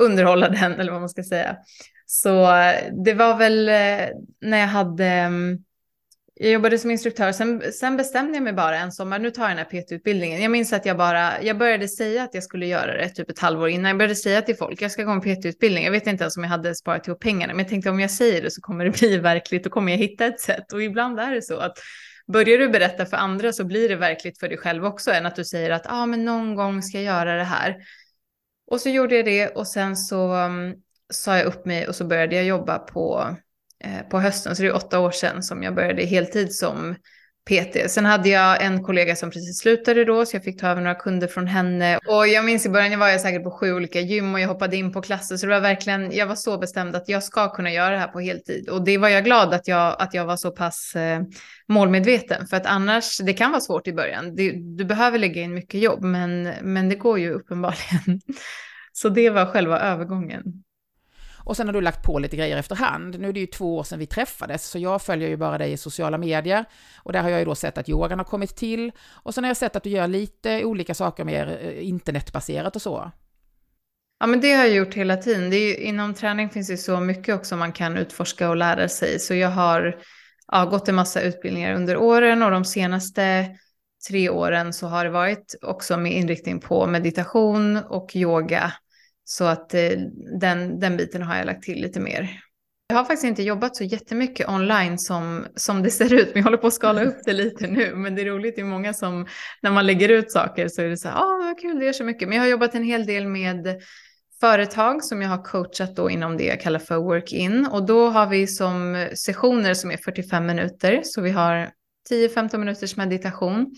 underhålla den eller vad man ska säga. Så eh, det var väl eh, när jag hade mm, jag jobbade som instruktör, sen, sen bestämde jag mig bara en sommar, nu tar jag den här PT-utbildningen. Jag minns att jag bara, jag började säga att jag skulle göra det typ ett halvår innan. Jag började säga till folk, jag ska gå en PT-utbildning. Jag vet inte ens om jag hade sparat ihop pengarna, men jag tänkte om jag säger det så kommer det bli verkligt, då kommer jag hitta ett sätt. Och ibland är det så att börjar du berätta för andra så blir det verkligt för dig själv också, än att du säger att ah, men någon gång ska jag göra det här. Och så gjorde jag det och sen så um, sa jag upp mig och så började jag jobba på Eh, på hösten, så det är åtta år sedan som jag började heltid som PT. Sen hade jag en kollega som precis slutade då, så jag fick ta över några kunder från henne. Och jag minns i början, jag var jag säkert på sju olika gym och jag hoppade in på klasser, så det var verkligen, jag var så bestämd att jag ska kunna göra det här på heltid. Och det var jag glad att jag, att jag var så pass eh, målmedveten, för att annars, det kan vara svårt i början. Det, du behöver lägga in mycket jobb, men, men det går ju uppenbarligen. Så det var själva övergången. Och sen har du lagt på lite grejer efterhand. Nu är det ju två år sedan vi träffades, så jag följer ju bara dig i sociala medier. Och där har jag ju då sett att yogan har kommit till. Och sen har jag sett att du gör lite olika saker mer eh, internetbaserat och så. Ja, men det har jag gjort hela tiden. Det är ju, inom träning finns det så mycket också man kan utforska och lära sig. Så jag har ja, gått en massa utbildningar under åren och de senaste tre åren så har det varit också med inriktning på meditation och yoga så att eh, den, den biten har jag lagt till lite mer. Jag har faktiskt inte jobbat så jättemycket online som, som det ser ut, men jag håller på att skala upp det lite nu. Men det är roligt, det är många som, när man lägger ut saker så är det så här, ah, vad kul, det gör så mycket. Men jag har jobbat en hel del med företag som jag har coachat då inom det jag kallar för work-in. Och då har vi som sessioner som är 45 minuter, så vi har 10-15 minuters meditation.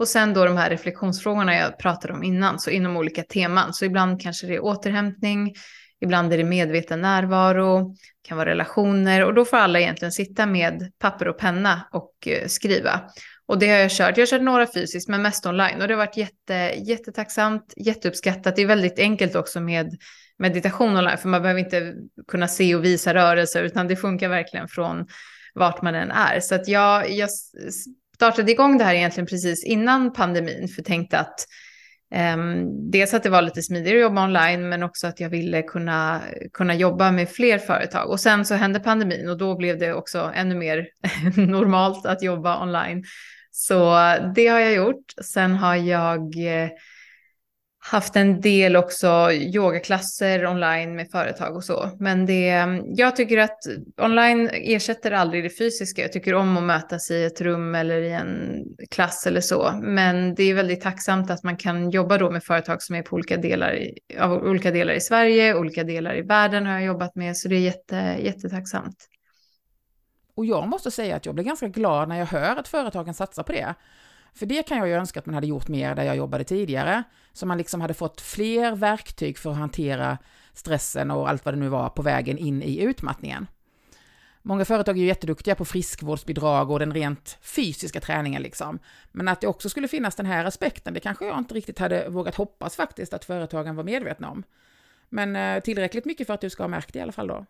Och sen då de här reflektionsfrågorna jag pratade om innan, så inom olika teman. Så ibland kanske det är återhämtning, ibland är det medveten närvaro, kan vara relationer och då får alla egentligen sitta med papper och penna och eh, skriva. Och det har jag kört. Jag har kört några fysiskt men mest online och det har varit jätte, jättetacksamt, jätteuppskattat. Det är väldigt enkelt också med meditation online för man behöver inte kunna se och visa rörelser utan det funkar verkligen från vart man än är. Så att jag, jag startade igång det här egentligen precis innan pandemin, för tänkte att um, dels att det var lite smidigare att jobba online, men också att jag ville kunna, kunna jobba med fler företag. Och sen så hände pandemin och då blev det också ännu mer normalt att jobba online. Så det har jag gjort. Sen har jag eh, haft en del också yogaklasser online med företag och så. Men det, jag tycker att online ersätter aldrig det fysiska. Jag tycker om att mötas i ett rum eller i en klass eller så. Men det är väldigt tacksamt att man kan jobba då med företag som är på olika delar i, av olika delar i Sverige, olika delar i världen har jag jobbat med. Så det är jätte, jättetacksamt. Och jag måste säga att jag blir ganska glad när jag hör att företagen satsar på det. För det kan jag ju önska att man hade gjort mer där jag jobbade tidigare, så man liksom hade fått fler verktyg för att hantera stressen och allt vad det nu var på vägen in i utmattningen. Många företag är ju jätteduktiga på friskvårdsbidrag och den rent fysiska träningen liksom. Men att det också skulle finnas den här aspekten, det kanske jag inte riktigt hade vågat hoppas faktiskt att företagen var medvetna om. Men eh, tillräckligt mycket för att du ska ha märkt det i alla fall då.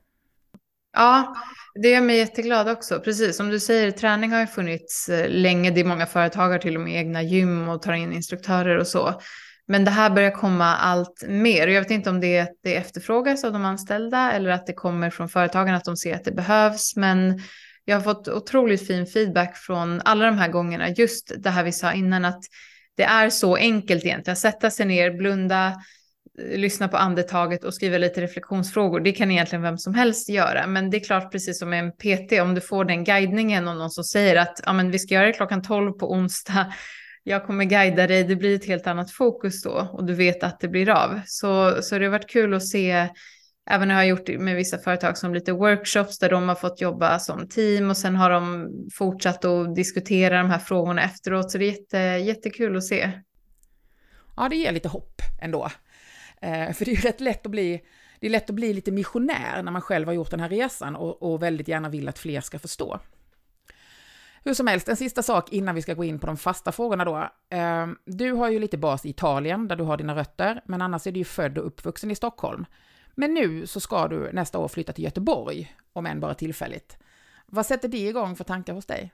Ja, det gör mig jätteglad också. Precis som du säger, träning har ju funnits eh, länge. Det är många företag har till och med egna gym och tar in instruktörer och så. Men det här börjar komma allt mer. Jag vet inte om det, det efterfrågas av de anställda eller att det kommer från företagen att de ser att det behövs. Men jag har fått otroligt fin feedback från alla de här gångerna. Just det här vi sa innan att det är så enkelt egentligen. Sätta sig ner, blunda, lyssna på andetaget och skriva lite reflektionsfrågor. Det kan egentligen vem som helst göra. Men det är klart, precis som en PT, om du får den guidningen och någon som säger att ja, men vi ska göra det klockan 12 på onsdag. Jag kommer guida dig, det blir ett helt annat fokus då och du vet att det blir av. Så, så det har varit kul att se, även när jag har gjort med vissa företag som lite workshops där de har fått jobba som team och sen har de fortsatt att diskutera de här frågorna efteråt. Så det är jätte, jättekul att se. Ja, det ger lite hopp ändå. Eh, för det är ju rätt lätt att bli, det är lätt att bli lite missionär när man själv har gjort den här resan och, och väldigt gärna vill att fler ska förstå. Hur som helst, en sista sak innan vi ska gå in på de fasta frågorna då. Eh, du har ju lite bas i Italien, där du har dina rötter, men annars är du ju född och uppvuxen i Stockholm. Men nu så ska du nästa år flytta till Göteborg, om än bara tillfälligt. Vad sätter det igång för tankar hos dig?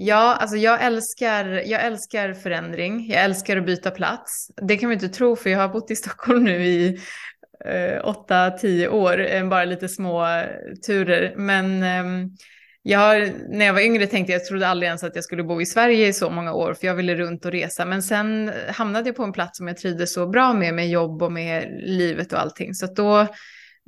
Ja, alltså jag älskar, jag älskar förändring. Jag älskar att byta plats. Det kan man inte tro, för jag har bott i Stockholm nu i eh, åtta, tio år, eh, bara lite små turer. Men eh, jag, när jag var yngre tänkte jag, jag trodde aldrig ens att jag skulle bo i Sverige i så många år, för jag ville runt och resa. Men sen hamnade jag på en plats som jag trivdes så bra med, med jobb och med livet och allting. Så då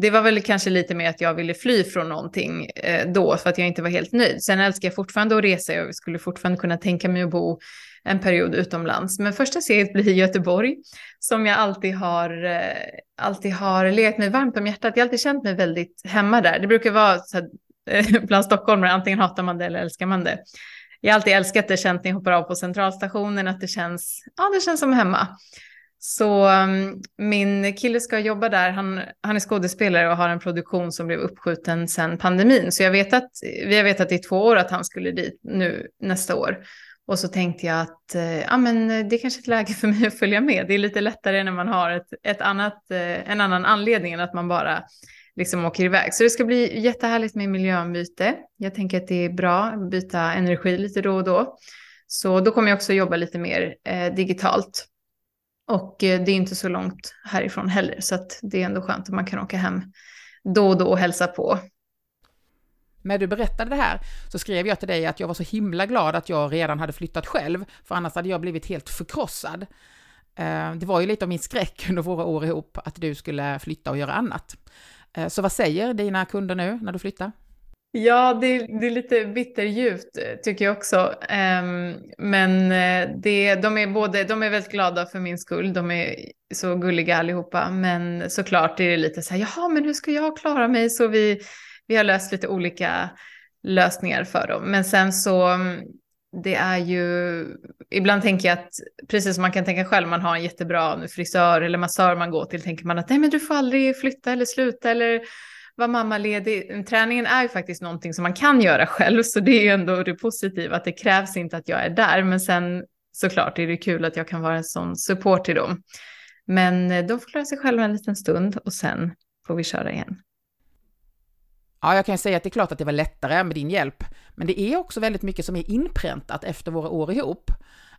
det var väl kanske lite mer att jag ville fly från någonting eh, då för att jag inte var helt nöjd. Sen älskar jag fortfarande att resa. Jag skulle fortfarande kunna tänka mig att bo en period utomlands. Men första steget blir Göteborg som jag alltid har, eh, alltid har legat mig varmt om hjärtat. Jag har alltid känt mig väldigt hemma där. Det brukar vara så här, eh, bland stockholmare, antingen hatar man det eller älskar man det. Jag har alltid älskat det, känt när jag hoppar av på centralstationen, att det känns, ja, det känns som hemma. Så um, min kille ska jobba där. Han, han är skådespelare och har en produktion som blev uppskjuten sedan pandemin. Så jag vet att, vi har vetat i två år att han skulle dit nu nästa år. Och så tänkte jag att eh, ja, men det är kanske är ett läge för mig att följa med. Det är lite lättare när man har ett, ett annat, eh, en annan anledning än att man bara liksom åker iväg. Så det ska bli jättehärligt med miljöombyte. Jag tänker att det är bra att byta energi lite då och då. Så då kommer jag också jobba lite mer eh, digitalt. Och eh, det är inte så långt härifrån heller, så att det är ändå skönt att man kan åka hem då och då och hälsa på. När du berättade det här så skrev jag till dig att jag var så himla glad att jag redan hade flyttat själv, för annars hade jag blivit helt förkrossad. Eh, det var ju lite av min skräck under våra år ihop att du skulle flytta och göra annat. Eh, så vad säger dina kunder nu när du flyttar? Ja, det, det är lite bitterljuvt eh, tycker jag också. Um, men eh, det, de, är både, de är väldigt glada för min skull. De är så gulliga allihopa. Men såklart är det lite så här, jaha, men hur ska jag klara mig? Så vi, vi har löst lite olika lösningar för dem. Men sen så, mm, det är ju, ibland tänker jag att, precis som man kan tänka själv, man har en jättebra frisör eller massör man går till, tänker man att nej men du får aldrig flytta eller sluta eller vara mammaledig. Träningen är ju faktiskt någonting som man kan göra själv, så det är ju ändå det positiva att det krävs inte att jag är där. Men sen såklart är det kul att jag kan vara en sån support till dem. Men eh, de får klara sig själva en liten stund och sen får vi köra igen. Ja, jag kan säga att det är klart att det var lättare med din hjälp, men det är också väldigt mycket som är inpräntat efter våra år ihop.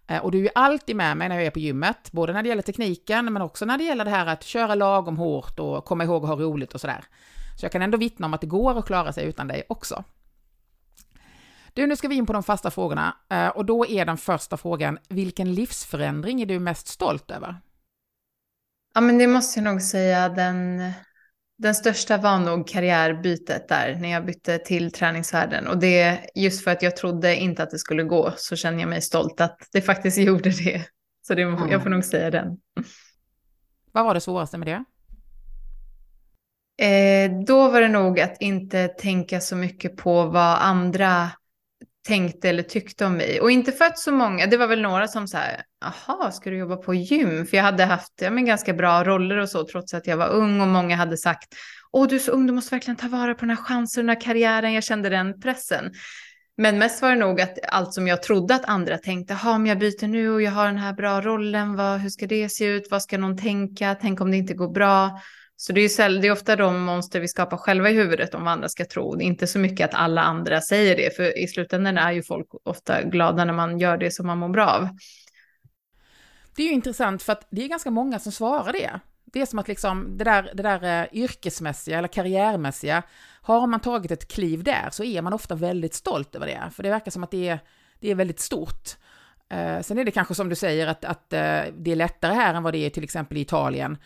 Eh, och du är ju alltid med mig när jag är på gymmet, både när det gäller tekniken, men också när det gäller det här att köra lagom hårt och komma ihåg att ha roligt och sådär. Så jag kan ändå vittna om att det går att klara sig utan dig också. Du, nu ska vi in på de fasta frågorna eh, och då är den första frågan, vilken livsförändring är du mest stolt över? Ja, men det måste jag nog säga, den, den största var nog karriärbytet där, när jag bytte till träningsvärlden. Och det just för att jag trodde inte att det skulle gå, så känner jag mig stolt att det faktiskt gjorde det. Så det, mm. jag får nog säga den. Vad var det svåraste med det? Eh, då var det nog att inte tänka så mycket på vad andra tänkte eller tyckte om mig. Och inte för att så många, det var väl några som så här, jaha, ska du jobba på gym? För jag hade haft ja, men ganska bra roller och så, trots att jag var ung och många hade sagt, åh du är så ung, du måste verkligen ta vara på den här chansen, den här karriären. Jag kände den pressen. Men mest var det nog att allt som jag trodde att andra tänkte, ha om jag byter nu och jag har den här bra rollen, vad, hur ska det se ut, vad ska någon tänka, tänk om det inte går bra. Så det är, säll, det är ofta de monster vi skapar själva i huvudet om vad andra ska tro. Det är inte så mycket att alla andra säger det, för i slutändan är ju folk ofta glada när man gör det som man mår bra av. Det är ju intressant för att det är ganska många som svarar det. Det är som att liksom det där, det där eh, yrkesmässiga eller karriärmässiga, har man tagit ett kliv där så är man ofta väldigt stolt över det, för det verkar som att det är, det är väldigt stort. Eh, sen är det kanske som du säger att, att eh, det är lättare här än vad det är till exempel i Italien.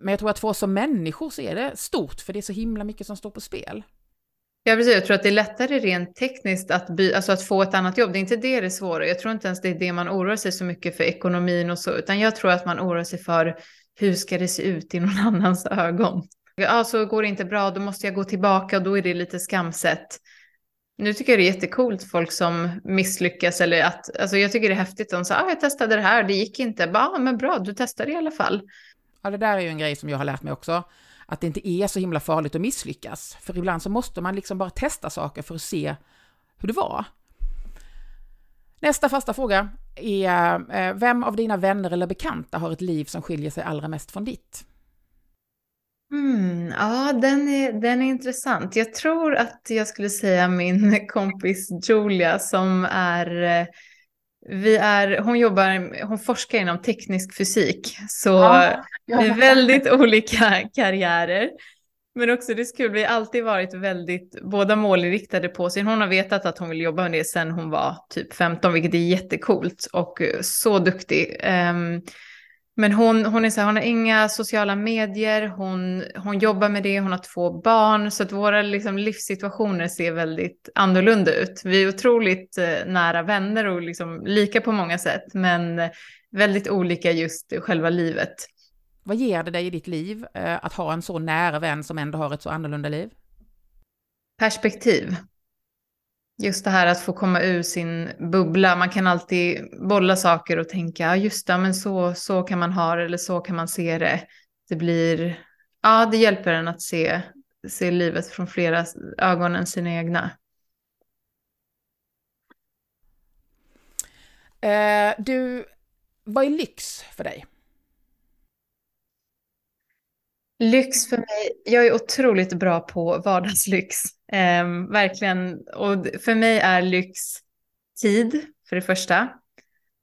Men jag tror att för oss som människor så är det stort, för det är så himla mycket som står på spel. Ja, precis. Jag tror att det är lättare rent tekniskt att, by, alltså att få ett annat jobb. Det är inte det det är svåra. Jag tror inte ens det är det man oroar sig så mycket för ekonomin och så, utan jag tror att man oroar sig för hur ska det se ut i någon annans ögon. Ja, så går det inte bra, då måste jag gå tillbaka och då är det lite skamset. Nu tycker jag det är jättekult folk som misslyckas eller att, alltså jag tycker det är häftigt. De sa, ah, jag testade det här, det gick inte. Bara, ah, men bra, du testade i alla fall. Ja, det där är ju en grej som jag har lärt mig också. Att det inte är så himla farligt att misslyckas. För ibland så måste man liksom bara testa saker för att se hur det var. Nästa fasta fråga är, eh, vem av dina vänner eller bekanta har ett liv som skiljer sig allra mest från ditt? Mm, ja, den är, den är intressant. Jag tror att jag skulle säga min kompis Julia som är eh, vi är, hon jobbar, hon forskar inom teknisk fysik, så ja, ja. vi är väldigt olika karriärer. Men också det är kul, vi har alltid varit väldigt, båda målinriktade på sig. Hon har vetat att hon vill jobba med det sedan hon var typ 15, vilket är jättekult och så duktig. Men hon, hon, är så här, hon har inga sociala medier, hon, hon jobbar med det, hon har två barn, så att våra liksom, livssituationer ser väldigt annorlunda ut. Vi är otroligt eh, nära vänner och liksom, lika på många sätt, men väldigt olika just själva livet. Vad ger det dig i ditt liv eh, att ha en så nära vän som ändå har ett så annorlunda liv? Perspektiv just det här att få komma ur sin bubbla. Man kan alltid bolla saker och tänka, just det, men så, så kan man ha det eller så kan man se det. Det blir, ja det hjälper en att se, se livet från flera ögon än sina egna. Eh, du, vad är lyx för dig? Lyx för mig, jag är otroligt bra på vardagslyx. Eh, verkligen, och för mig är lyx tid för det första.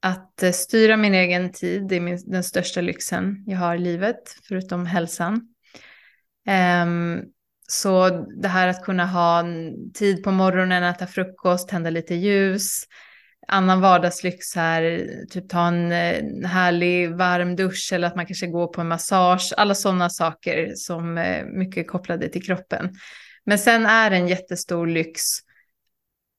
Att eh, styra min egen tid, det är min, den största lyxen jag har i livet, förutom hälsan. Eh, så det här att kunna ha tid på morgonen, äta frukost, tända lite ljus, annan vardagslyx här, typ ta en, en härlig varm dusch eller att man kanske går på en massage, alla sådana saker som eh, är mycket kopplade till kroppen. Men sen är det en jättestor lyx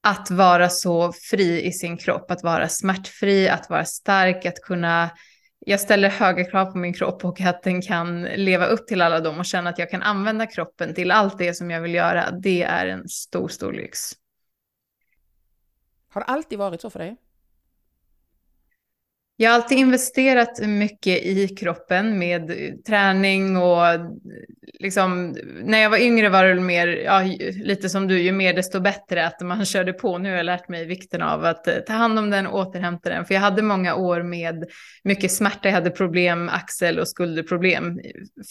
att vara så fri i sin kropp, att vara smärtfri, att vara stark, att kunna jag ställer höga krav på min kropp och att den kan leva upp till alla dem och känna att jag kan använda kroppen till allt det som jag vill göra. Det är en stor, stor lyx. Har det alltid varit så för dig? Jag har alltid investerat mycket i kroppen med träning och liksom, när jag var yngre var det mer, ja, lite som du, ju mer desto bättre att man körde på. Nu har jag lärt mig vikten av att eh, ta hand om den och återhämta den. För jag hade många år med mycket smärta, jag hade problem, axel och skulderproblem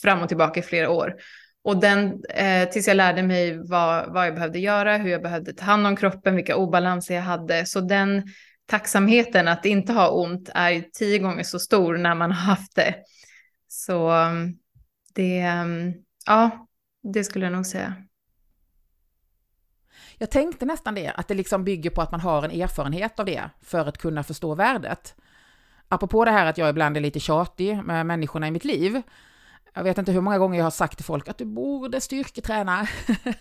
fram och tillbaka i flera år. Och den, eh, tills jag lärde mig vad, vad jag behövde göra, hur jag behövde ta hand om kroppen, vilka obalanser jag hade. Så den tacksamheten att inte ha ont är tio gånger så stor när man har haft det. Så mm, det, mm, ja, det skulle jag nog säga. Jag tänkte nästan det, att det liksom bygger på att man har en erfarenhet av det för att kunna förstå värdet. Apropå det här att jag ibland är lite tjatig med människorna i mitt liv, jag vet inte hur många gånger jag har sagt till folk att du borde styrketräna.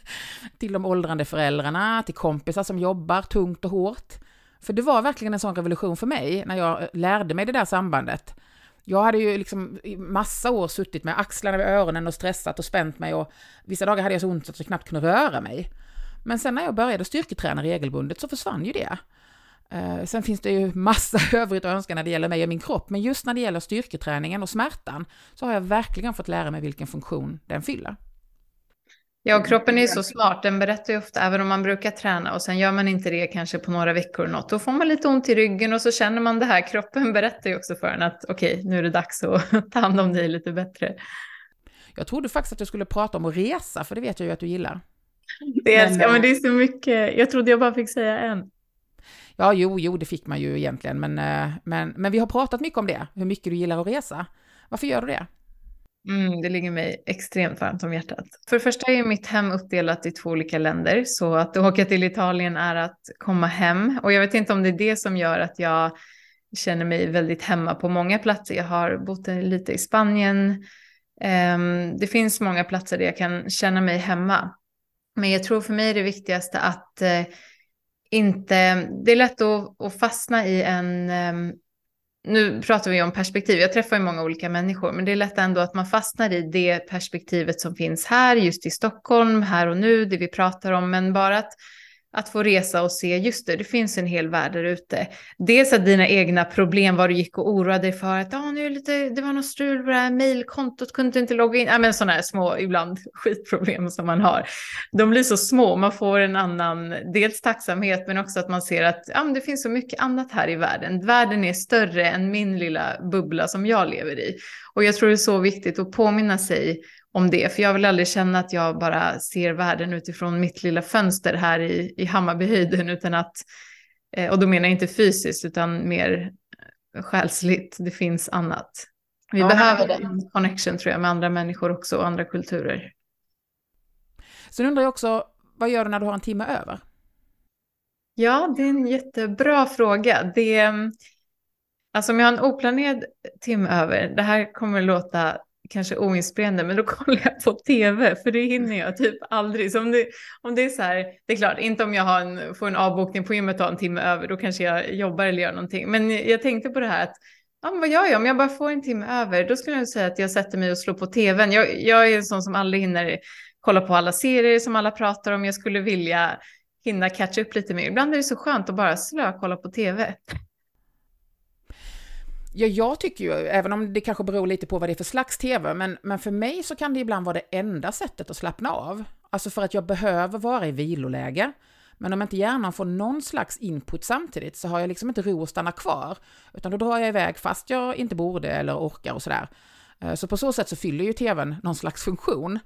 till de åldrande föräldrarna, till kompisar som jobbar tungt och hårt. För det var verkligen en sån revolution för mig när jag eh, lärde mig det där sambandet. Jag hade ju liksom i massa år suttit med axlarna vid öronen och stressat och spänt mig och vissa dagar hade jag så ont att jag knappt kunde röra mig. Men sen när jag började styrketräna regelbundet så försvann ju det. Eh, sen finns det ju massa övrigt att önska när det gäller mig och min kropp, men just när det gäller styrketräningen och smärtan så har jag verkligen fått lära mig vilken funktion den fyller. Ja, och kroppen är så smart. Den berättar ju ofta, även om man brukar träna och sen gör man inte det kanske på några veckor något, då får man lite ont i ryggen och så känner man det här. Kroppen berättar ju också för en att okej, okay, nu är det dags att ta hand om dig lite bättre. Jag trodde faktiskt att du skulle prata om att resa, för det vet jag ju att du gillar. Det älskar men, men det är så mycket. Jag trodde jag bara fick säga en. Ja, jo, jo, det fick man ju egentligen, men, eh, men, men vi har pratat mycket om det, hur mycket du gillar att resa. Varför gör du det? Mm, det ligger mig extremt varmt om hjärtat. För det första är mitt hem uppdelat i två olika länder, så att åka till Italien är att komma hem. Och jag vet inte om det är det som gör att jag känner mig väldigt hemma på många platser. Jag har bott lite i Spanien, Um, det finns många platser där jag kan känna mig hemma. Men jag tror för mig är det viktigaste att uh, inte, det är lätt att, att fastna i en, um, nu pratar vi om perspektiv, jag träffar ju många olika människor, men det är lätt ändå att man fastnar i det perspektivet som finns här, just i Stockholm, här och nu, det vi pratar om, men bara att att få resa och se, just det, det finns en hel värld där ute. Dels att dina egna problem, vad du gick och oroade dig för, att ah, nu är det, lite, det var något strul på det här mejlkontot, kunde inte logga in. Ja, men sådana här små, ibland skitproblem som man har. De blir så små, man får en annan, dels tacksamhet, men också att man ser att ah, det finns så mycket annat här i världen. Världen är större än min lilla bubbla som jag lever i. Och jag tror det är så viktigt att påminna sig om det. För jag vill aldrig känna att jag bara ser världen utifrån mitt lilla fönster här i, i Hammarbyhöjden. Utan att, eh, och då menar jag inte fysiskt utan mer själsligt. Det finns annat. Vi ja, behöver den connection tror jag med andra människor också och andra kulturer. Sen undrar jag också, vad gör du när du har en timme över? Ja, det är en jättebra fråga. Det, alltså om jag har en oplanerad timme över, det här kommer låta kanske oinspirerande, men då kollar jag på tv, för det hinner jag typ aldrig. Så om det, om det är så här, det är klart, inte om jag har en, får en avbokning på gymmet och har en timme över, då kanske jag jobbar eller gör någonting. Men jag tänkte på det här att, ja, men vad gör jag om jag bara får en timme över? Då skulle jag säga att jag sätter mig och slår på tvn. Jag, jag är en sån som aldrig hinner kolla på alla serier som alla pratar om. Jag skulle vilja hinna catcha upp lite mer. Ibland är det så skönt att bara slö kolla på tv. Ja, jag tycker ju, även om det kanske beror lite på vad det är för slags tv, men, men för mig så kan det ibland vara det enda sättet att slappna av. Alltså för att jag behöver vara i viloläge. Men om inte hjärnan får någon slags input samtidigt så har jag liksom inte ro att stanna kvar, utan då drar jag iväg fast jag inte borde eller orkar och sådär. Eh, så på så sätt så fyller ju tvn någon slags funktion.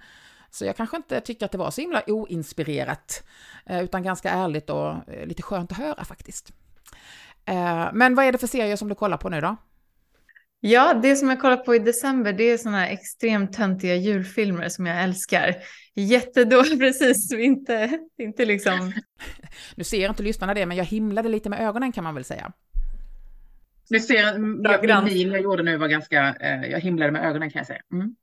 Så jag kanske inte tycker att det var så himla oinspirerat, eh, utan ganska ärligt och eh, lite skönt att höra faktiskt. Men vad är det för serier som du kollar på nu då? Ja, det som jag kollar på i december det är sådana här extremt töntiga julfilmer som jag älskar. Jättedåligt, precis, inte, inte liksom... Nu ser inte lyssnarna det, men jag himlade lite med ögonen kan man väl säga. Du ser, min min jag gjorde nu var ganska, eh, jag himlade med ögonen kan jag säga. Mm.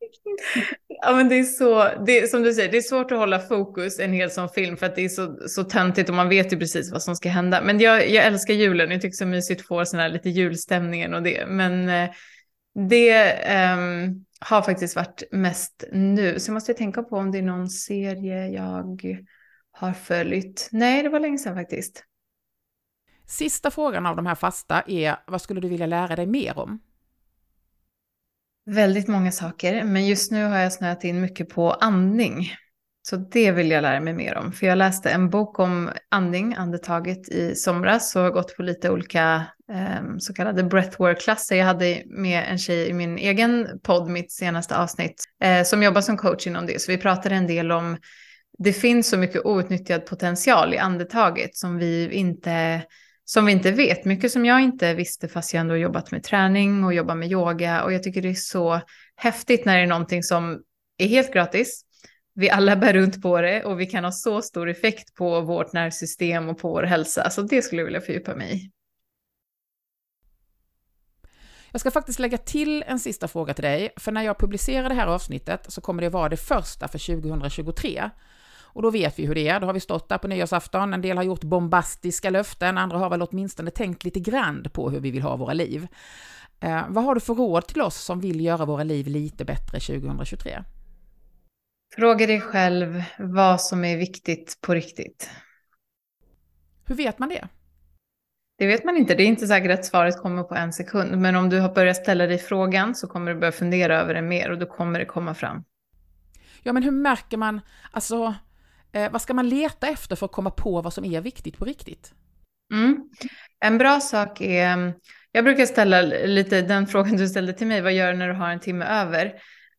Ja men det är så, det är, som du säger, det är svårt att hålla fokus en hel sån film för att det är så, så töntigt och man vet ju precis vad som ska hända. Men jag, jag älskar julen, jag tycker det är så mysigt att få sån här lite julstämningen och det. Men eh, det um, har faktiskt varit mest nu. Så jag måste tänka på om det är någon serie jag har följt. Nej, det var länge sedan faktiskt. Sista frågan av de här fasta är, vad skulle du vilja lära dig mer om? Väldigt många saker, men just nu har jag snöat in mycket på andning. Så det vill jag lära mig mer om. För jag läste en bok om andning, andetaget i somras och har gått på lite olika eh, så kallade breathwork-klasser. Jag hade med en tjej i min egen podd, mitt senaste avsnitt, eh, som jobbar som coach inom det. Så vi pratade en del om det finns så mycket outnyttjad potential i andetaget som vi inte som vi inte vet. Mycket som jag inte visste fast jag ändå jobbat med träning och jobbat med yoga. Och jag tycker det är så häftigt när det är någonting som är helt gratis. Vi alla bär runt på det och vi kan ha så stor effekt på vårt nervsystem och på vår hälsa. Så det skulle jag vilja fördjupa mig i. Jag ska faktiskt lägga till en sista fråga till dig, för när jag publicerar det här avsnittet så kommer det vara det första för 2023. Och då vet vi hur det är, då har vi stått där på nyårsafton, en del har gjort bombastiska löften, andra har väl åtminstone tänkt lite grann på hur vi vill ha våra liv. Eh, vad har du för råd till oss som vill göra våra liv lite bättre 2023? Fråga dig själv vad som är viktigt på riktigt. Hur vet man det? Det vet man inte. Det är inte säkert att svaret kommer på en sekund. Men om du har börjat ställa dig frågan så kommer du börja fundera över det mer och då kommer det komma fram. Ja, men hur märker man, alltså, eh, vad ska man leta efter för att komma på vad som är viktigt på riktigt? Mm. En bra sak är, jag brukar ställa lite den frågan du ställde till mig, vad gör du när du har en timme över?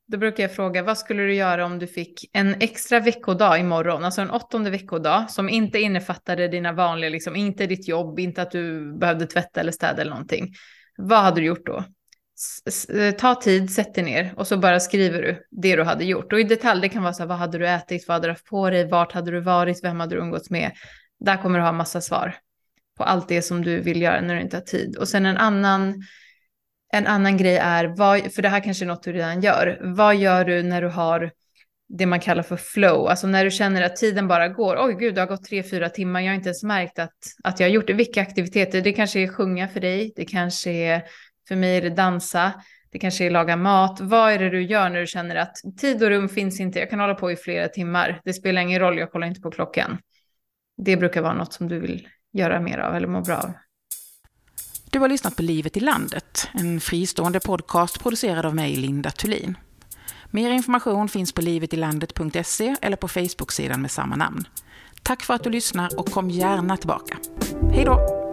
Då brukar jag fråga, vad skulle du göra om du fick en extra veckodag imorgon, alltså en åttonde veckodag som inte innefattade dina vanliga, liksom inte ditt jobb, inte att du behövde tvätta eller städa eller någonting. Vad hade du gjort då? Eh, ta tid, sätt dig ner och så bara skriver du det du hade gjort. Och i detalj, det kan vara så här, vad hade du ätit, vad hade du haft på dig, vart hade du varit, vem hade du umgåtts med? Där kommer du ha massa svar på allt det som du vill göra när du inte har tid. Och sen en annan En annan grej är, vad, för det här kanske är något du redan gör, vad gör du när du har det man kallar för flow, alltså när du känner att tiden bara går, oj gud det har gått tre, fyra timmar, jag har inte ens märkt att, att jag har gjort det. Vilka aktiviteter? Det kanske är sjunga för dig, det kanske är, för mig är det dansa, det kanske är laga mat. Vad är det du gör när du känner att tid och rum finns inte, jag kan hålla på i flera timmar, det spelar ingen roll, jag kollar inte på klockan. Det brukar vara något som du vill göra mer av eller må bra av. Du har lyssnat på Livet i landet, en fristående podcast producerad av mig, Linda Thulin. Mer information finns på livetilandet.se eller på Facebook-sidan med samma namn. Tack för att du lyssnar och kom gärna tillbaka. Hej då!